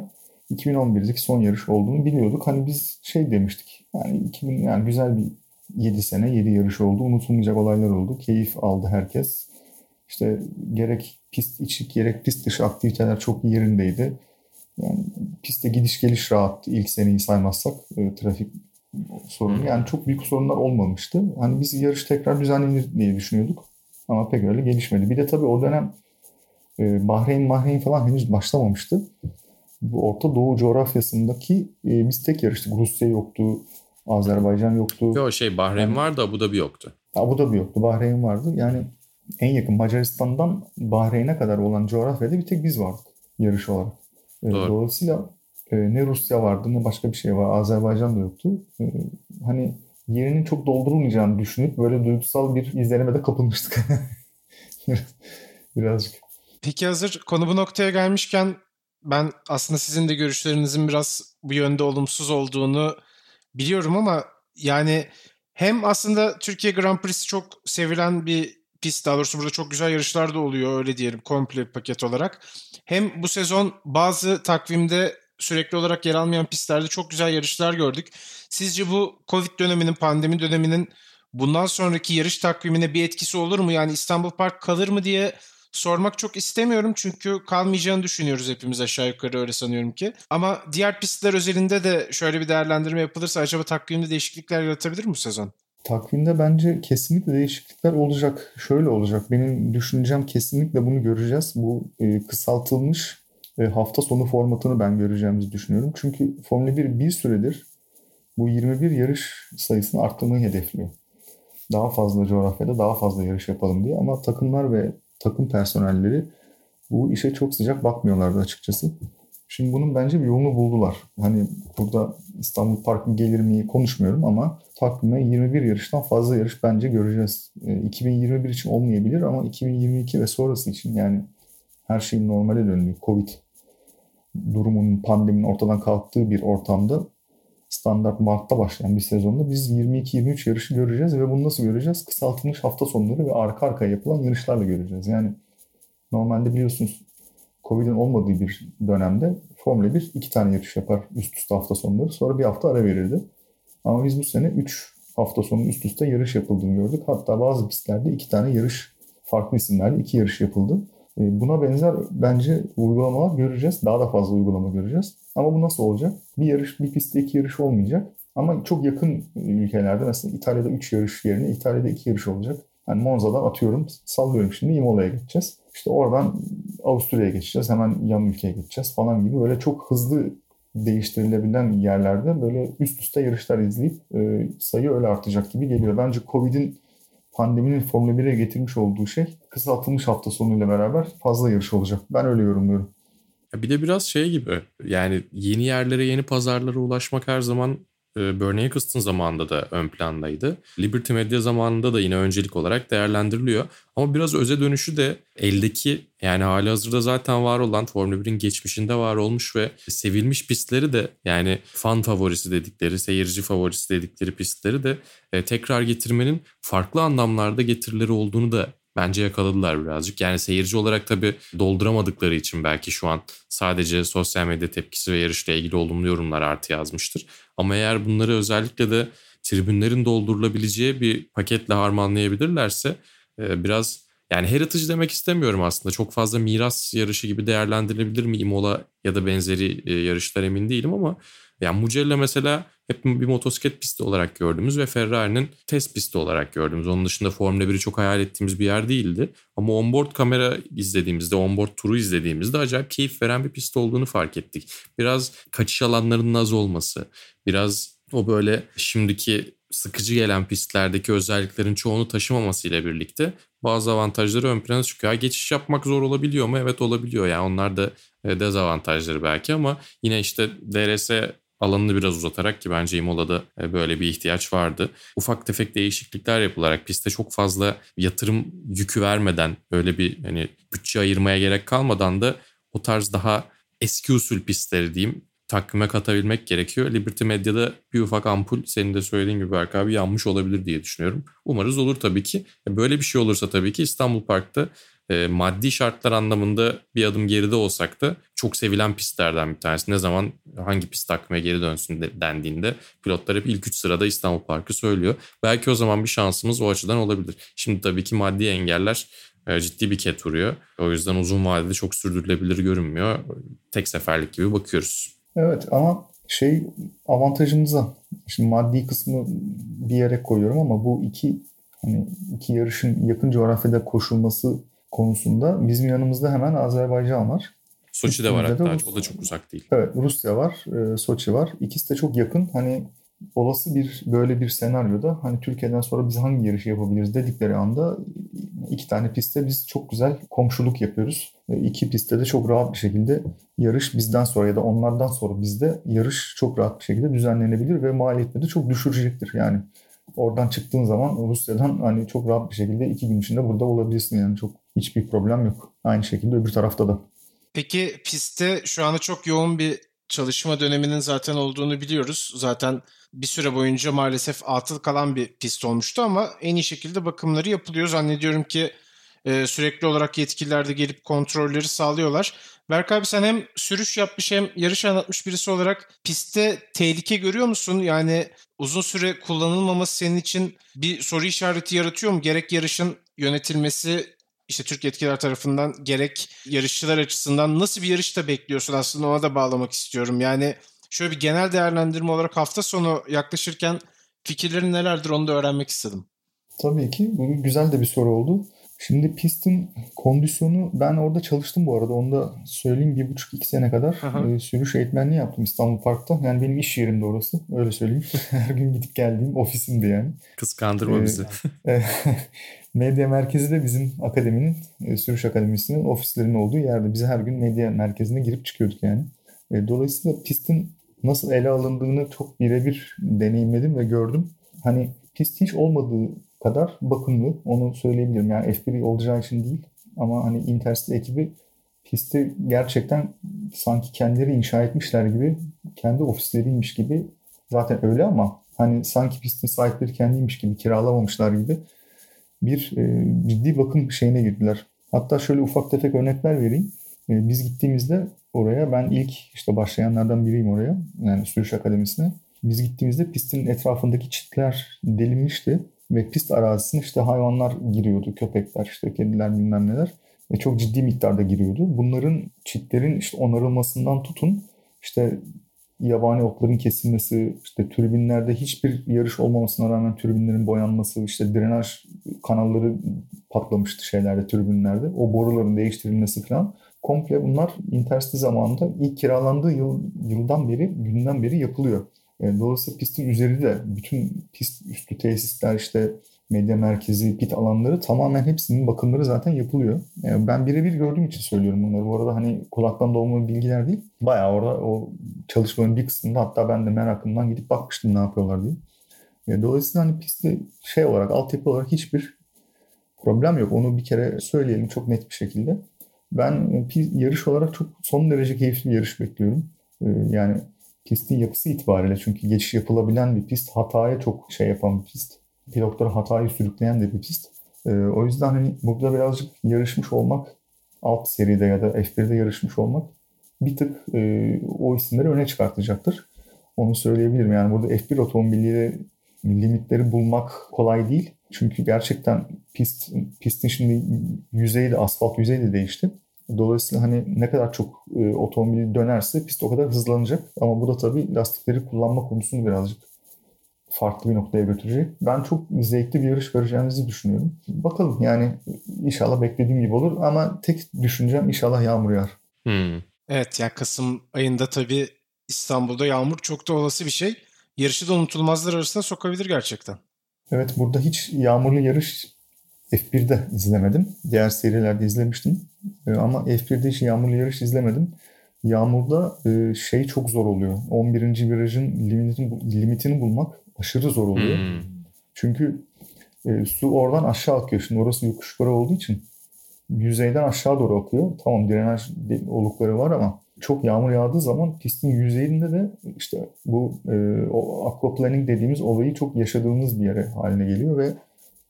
2011'deki son yarış olduğunu biliyorduk. Hani biz şey demiştik. Yani 2000 yani güzel bir 7 sene 7 yarış oldu. Unutulmayacak olaylar oldu. Keyif aldı herkes. İşte gerek pist içi gerek pist dışı aktiviteler çok yerindeydi. Yani pistte gidiş geliş rahattı ilk seneyi saymazsak e, trafik sorunu. Yani çok büyük sorunlar olmamıştı. Hani biz yarış tekrar düzenlenir diye düşünüyorduk. Ama pek öyle gelişmedi. Bir de tabii o dönem e, Bahreyn Bahreyn falan henüz başlamamıştı. Bu Orta Doğu coğrafyasındaki e, biz tek yarıştık. Rusya yoktu, Azerbaycan yoktu. Yok şey Bahreyn yani, vardı, Abu Dhabi yoktu. Abu Dhabi yoktu, Bahreyn vardı. Yani en yakın Macaristan'dan Bahreyn'e kadar olan coğrafyada bir tek biz vardık yarış olarak. E, Doğru. Dolayısıyla e, ne Rusya vardı ne başka bir şey var. Azerbaycan da yoktu. E, hani yerinin çok doldurulmayacağını düşünüp böyle duygusal bir izlenime de kapılmıştık. Birazcık. Peki hazır konu bu noktaya gelmişken ben aslında sizin de görüşlerinizin biraz bu yönde olumsuz olduğunu biliyorum ama yani hem aslında Türkiye Grand Prix'si çok sevilen bir pist. Daha doğrusu burada çok güzel yarışlar da oluyor öyle diyelim komple paket olarak. Hem bu sezon bazı takvimde sürekli olarak yer almayan pistlerde çok güzel yarışlar gördük. Sizce bu Covid döneminin, pandemi döneminin bundan sonraki yarış takvimine bir etkisi olur mu? Yani İstanbul Park kalır mı diye sormak çok istemiyorum çünkü kalmayacağını düşünüyoruz hepimiz aşağı yukarı öyle sanıyorum ki. Ama diğer pistler özelinde de şöyle bir değerlendirme yapılırsa acaba takvimde değişiklikler yaratabilir mi bu sezon? Takvimde bence kesinlikle değişiklikler olacak. Şöyle olacak. Benim düşüncem kesinlikle bunu göreceğiz. Bu e, kısaltılmış e, hafta sonu formatını ben göreceğimizi düşünüyorum. Çünkü Formula 1 bir süredir bu 21 yarış sayısını arttırmayı hedefliyor. Daha fazla coğrafyada daha fazla yarış yapalım diye ama takımlar ve takım personelleri bu işe çok sıcak bakmıyorlardı açıkçası. Şimdi bunun bence bir yolunu buldular. Hani burada İstanbul Parkı gelir mi konuşmuyorum ama takvime 21 yarıştan fazla yarış bence göreceğiz. 2021 için olmayabilir ama 2022 ve sonrası için yani her şeyin normale döndüğü, Covid durumunun, pandeminin ortadan kalktığı bir ortamda standart Mart'ta başlayan bir sezonda biz 22-23 yarışı göreceğiz ve bunu nasıl göreceğiz? Kısaltılmış hafta sonları ve arka arkaya yapılan yarışlarla göreceğiz. Yani normalde biliyorsunuz Covid'in olmadığı bir dönemde Formula 1 iki tane yarış yapar üst üste hafta sonları. Sonra bir hafta ara verirdi. Ama biz bu sene 3 hafta sonu üst üste yarış yapıldığını gördük. Hatta bazı pistlerde iki tane yarış farklı isimlerle iki yarış yapıldı. E, buna benzer bence uygulamalar göreceğiz. Daha da fazla uygulama göreceğiz. Ama bu nasıl olacak? Bir yarış, bir pistte iki yarış olmayacak. Ama çok yakın ülkelerde mesela İtalya'da 3 yarış yerine İtalya'da 2 yarış olacak. Yani Monza'dan atıyorum, sallıyorum şimdi Imola'ya geçeceğiz. İşte oradan Avusturya'ya geçeceğiz, hemen yan ülkeye geçeceğiz falan gibi böyle çok hızlı değiştirilebilen yerlerde böyle üst üste yarışlar izleyip e, sayı öyle artacak gibi geliyor. Bence Covid'in pandeminin Formula 1'e getirmiş olduğu şey kısaltılmış hafta sonuyla beraber fazla yarış olacak. Ben öyle yorumluyorum. Bir de biraz şey gibi yani yeni yerlere yeni pazarlara ulaşmak her zaman Bernie Eccleston zamanında da ön plandaydı. Liberty Media zamanında da yine öncelik olarak değerlendiriliyor. Ama biraz öze dönüşü de eldeki yani hali hazırda zaten var olan Formula 1'in geçmişinde var olmuş ve sevilmiş pistleri de yani fan favorisi dedikleri, seyirci favorisi dedikleri pistleri de e, tekrar getirmenin farklı anlamlarda getirileri olduğunu da bence yakaladılar birazcık. Yani seyirci olarak tabii dolduramadıkları için belki şu an sadece sosyal medya tepkisi ve yarışla ilgili olumlu yorumlar artı yazmıştır. Ama eğer bunları özellikle de tribünlerin doldurulabileceği bir paketle harmanlayabilirlerse e, biraz yani heritage demek istemiyorum aslında. Çok fazla miras yarışı gibi değerlendirilebilir mi Imola ya da benzeri e, yarışlar emin değilim ama yani Mugello mesela hep bir motosiklet pisti olarak gördüğümüz ve Ferrari'nin test pisti olarak gördüğümüz. Onun dışında Formula 1'i çok hayal ettiğimiz bir yer değildi. Ama onboard kamera izlediğimizde, onboard turu izlediğimizde acayip keyif veren bir pist olduğunu fark ettik. Biraz kaçış alanlarının az olması, biraz o böyle şimdiki sıkıcı gelen pistlerdeki özelliklerin çoğunu taşımamasıyla birlikte bazı avantajları ön plana çıkıyor. Geçiş yapmak zor olabiliyor mu? Evet olabiliyor. Yani onlar da e, dezavantajları belki ama yine işte DRS alanını biraz uzatarak ki bence Imola'da e, böyle bir ihtiyaç vardı. Ufak tefek değişiklikler yapılarak piste çok fazla yatırım yükü vermeden böyle bir hani bütçe ayırmaya gerek kalmadan da o tarz daha eski usul pistleri diyeyim takvime katabilmek gerekiyor. Liberty Medya'da bir ufak ampul senin de söylediğin gibi Berk abi yanmış olabilir diye düşünüyorum. Umarız olur tabii ki. E, böyle bir şey olursa tabii ki İstanbul Park'ta e, maddi şartlar anlamında bir adım geride olsak da çok sevilen pistlerden bir tanesi. Ne zaman hangi pist takvime geri dönsün de, dendiğinde pilotlar hep ilk üç sırada İstanbul Park'ı söylüyor. Belki o zaman bir şansımız o açıdan olabilir. Şimdi tabii ki maddi engeller e, ciddi bir ket vuruyor. O yüzden uzun vadede çok sürdürülebilir görünmüyor. Tek seferlik gibi bakıyoruz. Evet ama şey avantajımıza şimdi maddi kısmı bir yere koyuyorum ama bu iki hani iki yarışın yakın coğrafyada koşulması konusunda bizim yanımızda hemen Azerbaycan var. Soçi de var hatta. Rus... O da çok uzak değil. Evet Rusya var, e, Soçi var. İkisi de çok yakın. Hani olası bir böyle bir senaryoda hani Türkiye'den sonra biz hangi yarışı yapabiliriz dedikleri anda iki tane pistte biz çok güzel komşuluk yapıyoruz. İki pistte de çok rahat bir şekilde yarış bizden sonra ya da onlardan sonra bizde yarış çok rahat bir şekilde düzenlenebilir ve maliyetleri de çok düşürecektir. Yani oradan çıktığın zaman Rusya'dan hani çok rahat bir şekilde iki gün içinde burada olabilirsin yani çok hiçbir problem yok. Aynı şekilde öbür tarafta da. Peki pistte şu anda çok yoğun bir çalışma döneminin zaten olduğunu biliyoruz. Zaten bir süre boyunca maalesef atıl kalan bir pist olmuştu ama en iyi şekilde bakımları yapılıyor. Zannediyorum ki e, sürekli olarak yetkililer de gelip kontrolleri sağlıyorlar. Berk abi sen hem sürüş yapmış hem yarış anlatmış birisi olarak pistte tehlike görüyor musun? Yani uzun süre kullanılmaması senin için bir soru işareti yaratıyor mu? Gerek yarışın yönetilmesi işte Türk yetkililer tarafından gerek yarışçılar açısından nasıl bir yarış da bekliyorsun aslında ona da bağlamak istiyorum. Yani şöyle bir genel değerlendirme olarak hafta sonu yaklaşırken fikirlerin nelerdir onu da öğrenmek istedim. Tabii ki bu güzel de bir soru oldu. Şimdi pistin kondisyonu ben orada çalıştım bu arada. Onu da söyleyeyim. Bir buçuk iki sene kadar e, sürüş eğitmenliği yaptım İstanbul Park'ta. Yani benim iş yerimde orası. Öyle söyleyeyim. Her gün gidip geldiğim ofisimdi yani. Kıskandırma ee, bizi. medya merkezi de bizim akademinin, e, sürüş akademisinin ofislerinin olduğu yerde. Biz her gün medya merkezine girip çıkıyorduk yani. E, dolayısıyla pistin nasıl ele alındığını çok birebir deneyimledim ve gördüm. Hani pist hiç olmadığı kadar bakımlı. Onu söyleyebilirim. Yani F1 olacağı için değil. Ama hani Intercity ekibi pisti gerçekten sanki kendileri inşa etmişler gibi kendi ofisleriymiş gibi zaten öyle ama hani sanki pistin sahipleri kendiymiş gibi kiralamamışlar gibi bir e, ciddi bakım şeyine girdiler. Hatta şöyle ufak tefek örnekler vereyim. E, biz gittiğimizde oraya ben ilk işte başlayanlardan biriyim oraya yani sürüş akademisine. Biz gittiğimizde pistin etrafındaki çitler delinmişti ve pist arazisine işte hayvanlar giriyordu. Köpekler, işte kediler bilmem neler. Ve çok ciddi miktarda giriyordu. Bunların çitlerin işte onarılmasından tutun işte yabani otların kesilmesi, işte türbinlerde hiçbir yarış olmamasına rağmen türbinlerin boyanması, işte drenaj kanalları patlamıştı şeylerde, türbinlerde. O boruların değiştirilmesi falan. Komple bunlar Intercity zamanında ilk kiralandığı yıl, yıldan beri, günden beri yapılıyor. E, dolayısıyla pistin üzeri de bütün pist üstü tesisler işte medya merkezi, pit alanları tamamen hepsinin bakımları zaten yapılıyor. Yani ben birebir gördüğüm için söylüyorum bunları. Bu arada hani kulaktan dolma bilgiler değil. Bayağı orada o çalışmanın bir kısmında hatta ben de merakımdan gidip bakmıştım ne yapıyorlar diye. Yani dolayısıyla hani pistte şey olarak, altyapı olarak hiçbir problem yok. Onu bir kere söyleyelim çok net bir şekilde. Ben yarış olarak çok son derece keyifli bir yarış bekliyorum. Ee, yani pistin yapısı itibariyle çünkü geçiş yapılabilen bir pist, hataya çok şey yapan bir pist. Pilotları hatayı sürükleyen de bir pist. Ee, o yüzden hani burada birazcık yarışmış olmak, alt seride ya da F1'de yarışmış olmak bir tık e, o isimleri öne çıkartacaktır. Onu söyleyebilirim. Yani burada F1 otomobiliyle limitleri bulmak kolay değil. Çünkü gerçekten pist pistin şimdi yüzeyi de asfalt yüzeyi de değişti. Dolayısıyla hani ne kadar çok e, otomobil dönerse pist o kadar hızlanacak. Ama bu da tabii lastikleri kullanma konusunu birazcık farklı bir noktaya götürecek. Ben çok zevkli bir yarış göreceğimizi düşünüyorum. Bakalım yani inşallah beklediğim gibi olur ama tek düşüncem inşallah yağmur yağar. Hmm. Evet ya Kasım ayında tabii İstanbul'da yağmur çok da olası bir şey. Yarışı da unutulmazlar arasında sokabilir gerçekten. Evet burada hiç yağmurlu yarış F1'de izlemedim. Diğer serilerde izlemiştim. E, ama F1'de hiç yağmurlu yarış izlemedim. Yağmurda e, şey çok zor oluyor. 11. virajın limitini, limitini bulmak aşırı zor oluyor. Hmm. Çünkü e, su oradan aşağı akıyor. Şimdi orası yokuş yukarı olduğu için yüzeyden aşağı doğru akıyor. Tamam drenaj olukları var ama çok yağmur yağdığı zaman pistin yüzeyinde de işte bu e, o aquaplaning dediğimiz olayı çok yaşadığımız bir yere haline geliyor ve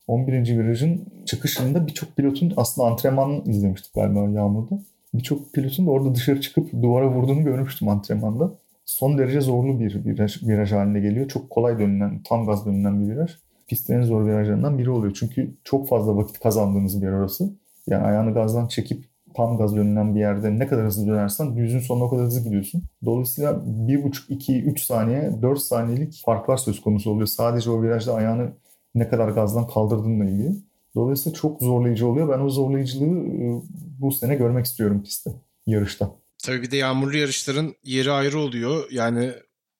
11. virajın çıkışında birçok pilotun aslında antrenman izlemiştik galiba yağmurda. Birçok pilotun da orada dışarı çıkıp duvara vurduğunu görmüştüm antrenmanda. Son derece zorlu bir viraj, viraj haline geliyor. Çok kolay dönülen, tam gaz dönülen bir viraj. Pistin en zor virajlarından biri oluyor. Çünkü çok fazla vakit kazandığınız bir yer orası. Yani ayağını gazdan çekip tam gaz dönülen bir yerde ne kadar hızlı dönersen düzün sonuna o kadar hızlı gidiyorsun. Dolayısıyla 1,5, 2, 3 saniye, 4 saniyelik farklar söz konusu oluyor. Sadece o virajda ayağını ne kadar gazdan kaldırdığınla ilgili. Dolayısıyla çok zorlayıcı oluyor. Ben o zorlayıcılığı e, bu sene görmek istiyorum pistte, yarışta. Tabii bir de yağmurlu yarışların yeri ayrı oluyor. Yani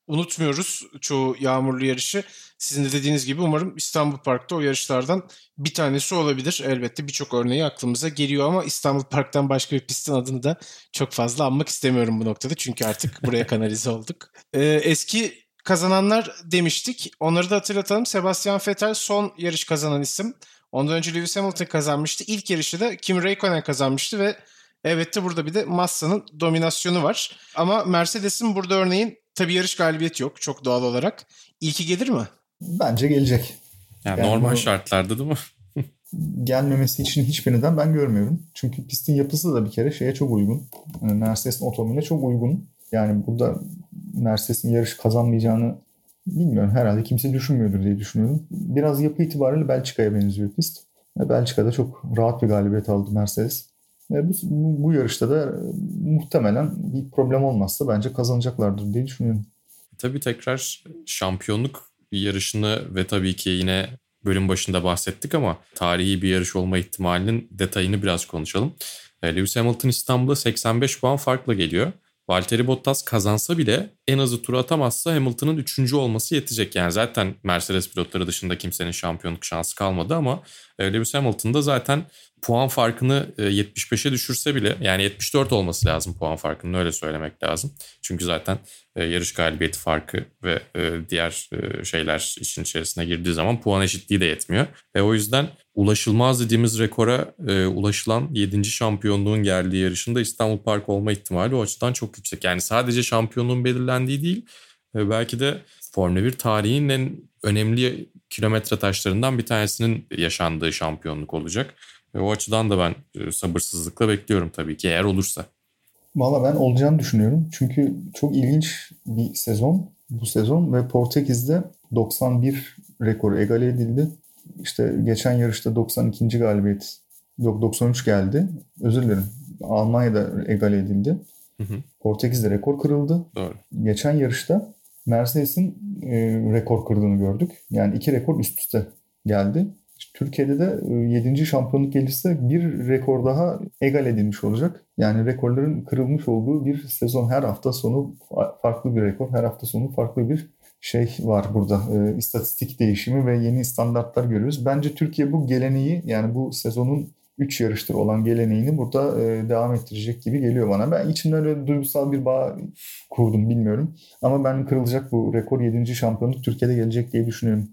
unutmuyoruz çoğu yağmurlu yarışı. Sizin de dediğiniz gibi umarım İstanbul Park'ta o yarışlardan bir tanesi olabilir. Elbette birçok örneği aklımıza geliyor ama İstanbul Park'tan başka bir pistin adını da çok fazla anmak istemiyorum bu noktada. Çünkü artık buraya kanalize olduk. Ee, eski kazananlar demiştik. Onları da hatırlatalım. Sebastian Vettel son yarış kazanan isim. Ondan önce Lewis Hamilton kazanmıştı. İlk yarışı da Kimi Raikkonen kazanmıştı ve evet de burada bir de Massa'nın dominasyonu var. Ama Mercedes'in burada örneğin tabii yarış galibiyeti yok çok doğal olarak. İlki gelir mi? Bence gelecek. Yani, yani normal bu... şartlarda değil mi? gelmemesi için hiçbir neden ben görmüyorum. Çünkü pistin yapısı da bir kere şeye çok uygun. Mercedes'in otomobiline çok uygun. Yani burada Mercedes'in yarış kazanmayacağını bilmiyorum. Herhalde kimse düşünmüyordur diye düşünüyorum. Biraz yapı itibariyle Belçika'ya benziyor pist. Ve Belçika'da çok rahat bir galibiyet aldı Mercedes. Ve bu, bu yarışta da muhtemelen bir problem olmazsa bence kazanacaklardır diye düşünüyorum. Tabii tekrar şampiyonluk yarışını ve tabii ki yine bölüm başında bahsettik ama tarihi bir yarış olma ihtimalinin detayını biraz konuşalım. E, Lewis Hamilton İstanbul'a 85 puan farkla geliyor. Valtteri Bottas kazansa bile en azı tur atamazsa Hamilton'ın üçüncü olması yetecek. Yani zaten Mercedes pilotları dışında kimsenin şampiyonluk şansı kalmadı ama e, Lewis Hamilton da zaten puan farkını 75'e düşürse bile yani 74 olması lazım puan farkının öyle söylemek lazım. Çünkü zaten e, yarış galibiyeti farkı ve e, diğer şeyler işin içerisine girdiği zaman puan eşitliği de yetmiyor. Ve o yüzden ulaşılmaz dediğimiz rekora ulaşılan 7. şampiyonluğun geldiği yarışında İstanbul Park olma ihtimali o açıdan çok yüksek. Yani sadece şampiyonluğun belirlendiği değil belki de Formula 1 tarihinin en önemli kilometre taşlarından bir tanesinin yaşandığı şampiyonluk olacak. Ve o açıdan da ben e, sabırsızlıkla bekliyorum tabii ki eğer olursa. Valla ben olacağını düşünüyorum. Çünkü çok ilginç bir sezon bu sezon ve Portekiz'de 91 rekoru egale edildi. İşte geçen yarışta 92. galibiyet yok 93 geldi. Özür dilerim. Almanya'da egale edildi. Hı hı. Portekiz'de rekor kırıldı. Doğru. Geçen yarışta Mercedes'in e, rekor kırdığını gördük. Yani iki rekor üst üste geldi. Türkiye'de de 7. E, şampiyonluk gelirse bir rekor daha egal edilmiş olacak. Yani rekorların kırılmış olduğu bir sezon her hafta sonu farklı bir rekor, her hafta sonu farklı bir şey var burada. E, istatistik değişimi ve yeni standartlar görüyoruz. Bence Türkiye bu geleneği yani bu sezonun 3 yarıştır olan geleneğini burada e, devam ettirecek gibi geliyor bana. Ben içimde öyle duygusal bir bağ kurdum bilmiyorum. Ama ben kırılacak bu rekor 7. şampiyonluk Türkiye'de gelecek diye düşünüyorum.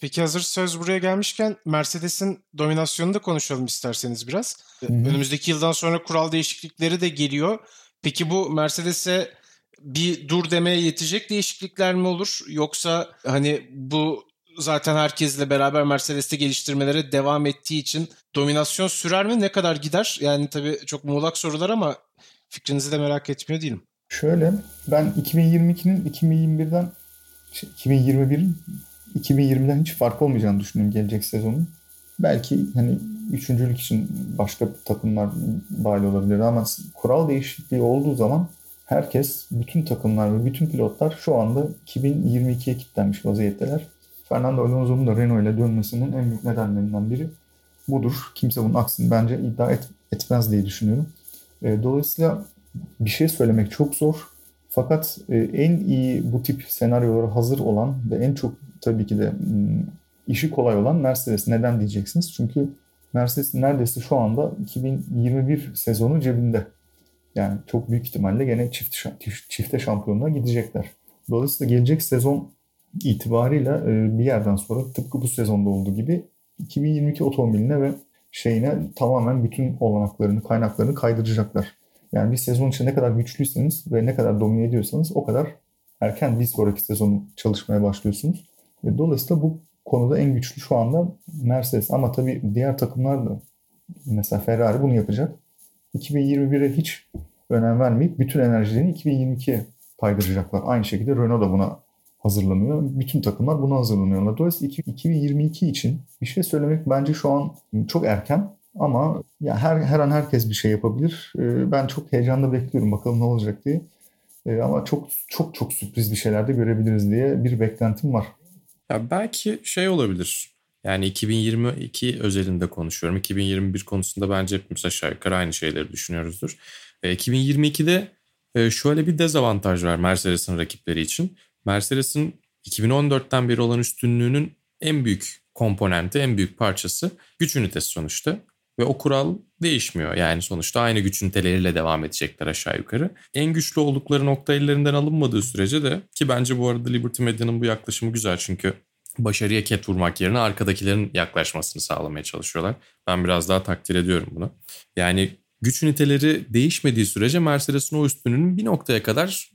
Peki hazır söz buraya gelmişken Mercedes'in dominasyonunu da konuşalım isterseniz biraz. Hı-hı. Önümüzdeki yıldan sonra kural değişiklikleri de geliyor. Peki bu Mercedes'e bir dur demeye yetecek değişiklikler mi olur? Yoksa hani bu zaten herkesle beraber Mercedes'te geliştirmelere devam ettiği için dominasyon sürer mi? Ne kadar gider? Yani tabii çok muğlak sorular ama fikrinizi de merak etmiyor değilim. Şöyle ben 2022'nin 2021'den 2021'in 2020'den hiç fark olmayacağını düşünüyorum gelecek sezonun. Belki hani üçüncülük için başka takımlar dahil olabilir ama kural değişikliği olduğu zaman herkes, bütün takımlar ve bütün pilotlar şu anda 2022'ye kilitlenmiş vaziyetteler. Fernando Alonso'nun da Renault ile dönmesinin en büyük nedenlerinden biri budur. Kimse bunun aksini bence iddia et, etmez diye düşünüyorum. E, dolayısıyla bir şey söylemek çok zor. Fakat e, en iyi bu tip senaryolara hazır olan ve en çok tabii ki de hmm, işi kolay olan Mercedes. Neden diyeceksiniz? Çünkü Mercedes neredeyse şu anda 2021 sezonu cebinde. Yani çok büyük ihtimalle gene çift, çifte şampiyonluğa gidecekler. Dolayısıyla gelecek sezon itibarıyla e, bir yerden sonra tıpkı bu sezonda olduğu gibi 2022 otomobiline ve şeyine tamamen bütün olanaklarını, kaynaklarını kaydıracaklar. Yani bir sezon için ne kadar güçlüyseniz ve ne kadar domine ediyorsanız o kadar erken bir sonraki sezonu çalışmaya başlıyorsunuz. Ve dolayısıyla bu konuda en güçlü şu anda Mercedes. Ama tabii diğer takımlar da mesela Ferrari bunu yapacak. 2021'e hiç önem vermeyip bütün enerjilerini 2022'ye kaydıracaklar. Aynı şekilde Renault da buna hazırlanıyor. Bütün takımlar buna hazırlanıyorlar. Dolayısıyla 2022 için bir şey söylemek bence şu an çok erken. Ama ya her her an herkes bir şey yapabilir. Ee, ben çok heyecanla bekliyorum bakalım ne olacak diye. Ee, ama çok çok çok sürpriz bir şeyler de görebiliriz diye bir beklentim var. Ya belki şey olabilir. Yani 2022 özelinde konuşuyorum. 2021 konusunda bence hepimiz aşağı yukarı aynı şeyleri düşünüyoruzdur. 2022'de e, şöyle bir dezavantaj var Mercedes'in rakipleri için. Mercedes'in 2014'ten beri olan üstünlüğünün en büyük komponenti, en büyük parçası güç ünitesi sonuçta. Ve o kural değişmiyor. Yani sonuçta aynı güç üniteleriyle devam edecekler aşağı yukarı. En güçlü oldukları nokta ellerinden alınmadığı sürece de ki bence bu arada Liberty Media'nın bu yaklaşımı güzel çünkü başarıya ket vurmak yerine arkadakilerin yaklaşmasını sağlamaya çalışıyorlar. Ben biraz daha takdir ediyorum bunu. Yani güç üniteleri değişmediği sürece Mercedes'in o üstünlüğünün bir noktaya kadar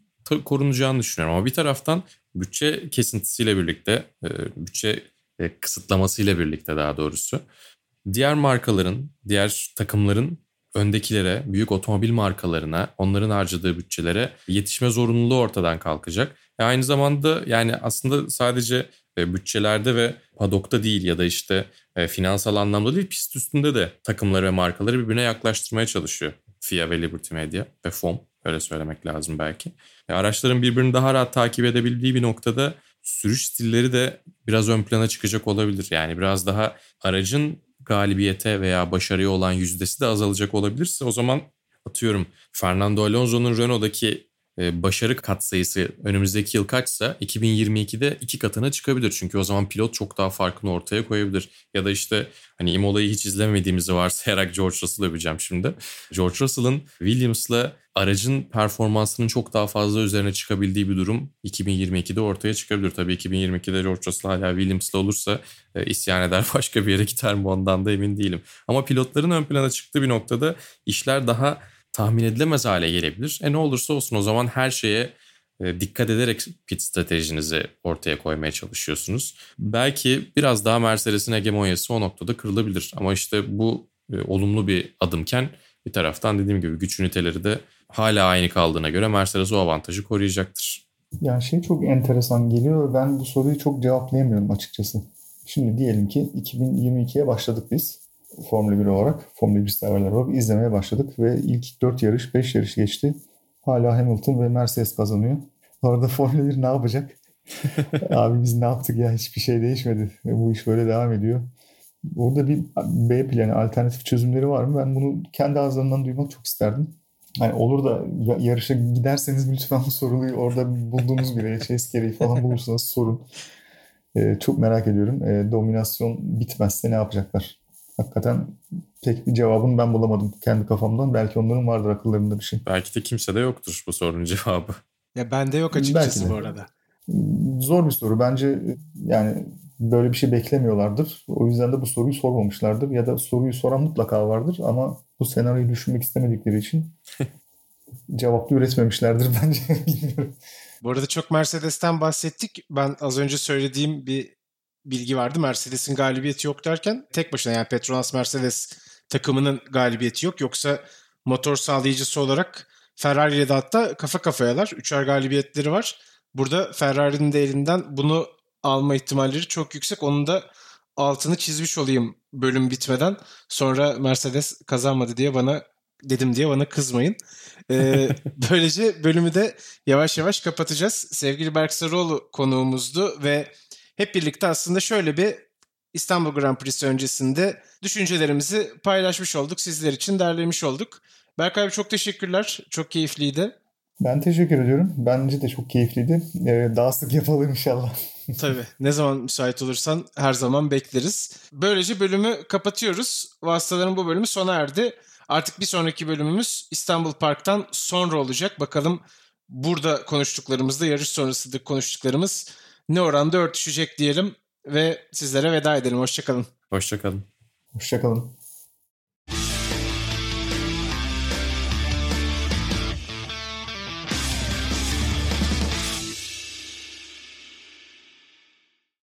korunacağını düşünüyorum. Ama bir taraftan bütçe kesintisiyle birlikte, e, bütçe e, kısıtlamasıyla birlikte daha doğrusu diğer markaların, diğer takımların öndekilere, büyük otomobil markalarına, onların harcadığı bütçelere yetişme zorunluluğu ortadan kalkacak. E aynı zamanda yani aslında sadece bütçelerde ve padokta değil ya da işte e, finansal anlamda değil pist üstünde de takımları ve markaları birbirine yaklaştırmaya çalışıyor. FIA ve Liberty Media ve FOM öyle söylemek lazım belki. E, araçların birbirini daha rahat takip edebildiği bir noktada sürüş stilleri de biraz ön plana çıkacak olabilir. Yani biraz daha aracın galibiyete veya başarıya olan yüzdesi de azalacak olabilirse o zaman atıyorum Fernando Alonso'nun Renault'daki e, başarı katsayısı önümüzdeki yıl kaçsa 2022'de iki katına çıkabilir. Çünkü o zaman pilot çok daha farkını ortaya koyabilir. Ya da işte hani Imola'yı hiç izlemediğimizi varsayarak George Russell'ı öveceğim şimdi. George Russell'ın Williams'la aracın performansının çok daha fazla üzerine çıkabildiği bir durum 2022'de ortaya çıkabilir. Tabii 2022'de George Russell hala Williams'la olursa e, isyan eder başka bir yere gider mi ondan da emin değilim. Ama pilotların ön plana çıktığı bir noktada işler daha tahmin edilemez hale gelebilir. E ne olursa olsun o zaman her şeye e, dikkat ederek pit stratejinizi ortaya koymaya çalışıyorsunuz. Belki biraz daha Mercedes'in hegemonyası o noktada kırılabilir. Ama işte bu e, olumlu bir adımken bir taraftan dediğim gibi güç üniteleri de hala aynı kaldığına göre Mercedes o avantajı koruyacaktır. Yani şey çok enteresan geliyor. Ben bu soruyu çok cevaplayamıyorum açıkçası. Şimdi diyelim ki 2022'ye başladık biz. Formula 1 olarak, Formula 1 severler olarak izlemeye başladık ve ilk 4 yarış, 5 yarış geçti. Hala Hamilton ve Mercedes kazanıyor. Orada Formula 1 ne yapacak? Abi biz ne yaptık ya hiçbir şey değişmedi. Bu iş böyle devam ediyor. Orada bir B planı, alternatif çözümleri var mı? Ben bunu kendi ağızlarından duymak çok isterdim. Yani olur da yarışa giderseniz lütfen bu soruyu orada bulduğunuz bir HS gereği falan bulursanız sorun. Ee, çok merak ediyorum. Ee, dominasyon bitmezse ne yapacaklar? Hakikaten pek bir cevabını ben bulamadım kendi kafamdan. Belki onların vardır akıllarında bir şey. Belki de kimse de yoktur bu sorunun cevabı. Ya bende yok açıkçası bu arada. Zor bir soru. Bence yani böyle bir şey beklemiyorlardır. O yüzden de bu soruyu sormamışlardır. Ya da soruyu soran mutlaka vardır ama bu senaryoyu düşünmek istemedikleri için cevaplı üretmemişlerdir bence. Bilmiyorum. Bu arada çok Mercedes'ten bahsettik. Ben az önce söylediğim bir bilgi vardı. Mercedes'in galibiyeti yok derken tek başına yani Petronas Mercedes takımının galibiyeti yok. Yoksa motor sağlayıcısı olarak Ferrari ile de hatta kafa kafayalar. Üçer galibiyetleri var. Burada Ferrari'nin de elinden bunu alma ihtimalleri çok yüksek. Onun da altını çizmiş olayım bölüm bitmeden. Sonra Mercedes kazanmadı diye bana dedim diye bana kızmayın. Ee, böylece bölümü de yavaş yavaş kapatacağız. Sevgili Berk Sarıoğlu konuğumuzdu ve hep birlikte aslında şöyle bir İstanbul Grand Prix'si öncesinde düşüncelerimizi paylaşmış olduk. Sizler için derlemiş olduk. Berk abi çok teşekkürler. Çok keyifliydi. Ben teşekkür ediyorum. Bence de çok keyifliydi. Ee, daha sık yapalım inşallah. Tabii. Ne zaman müsait olursan her zaman bekleriz. Böylece bölümü kapatıyoruz. Vasıtaların bu bölümü sona erdi. Artık bir sonraki bölümümüz İstanbul Park'tan sonra olacak. Bakalım burada konuştuklarımızda yarış sonrasında konuştuklarımız ne oranda örtüşecek diyelim ve sizlere veda edelim. Hoşçakalın. Hoşçakalın. Hoşçakalın.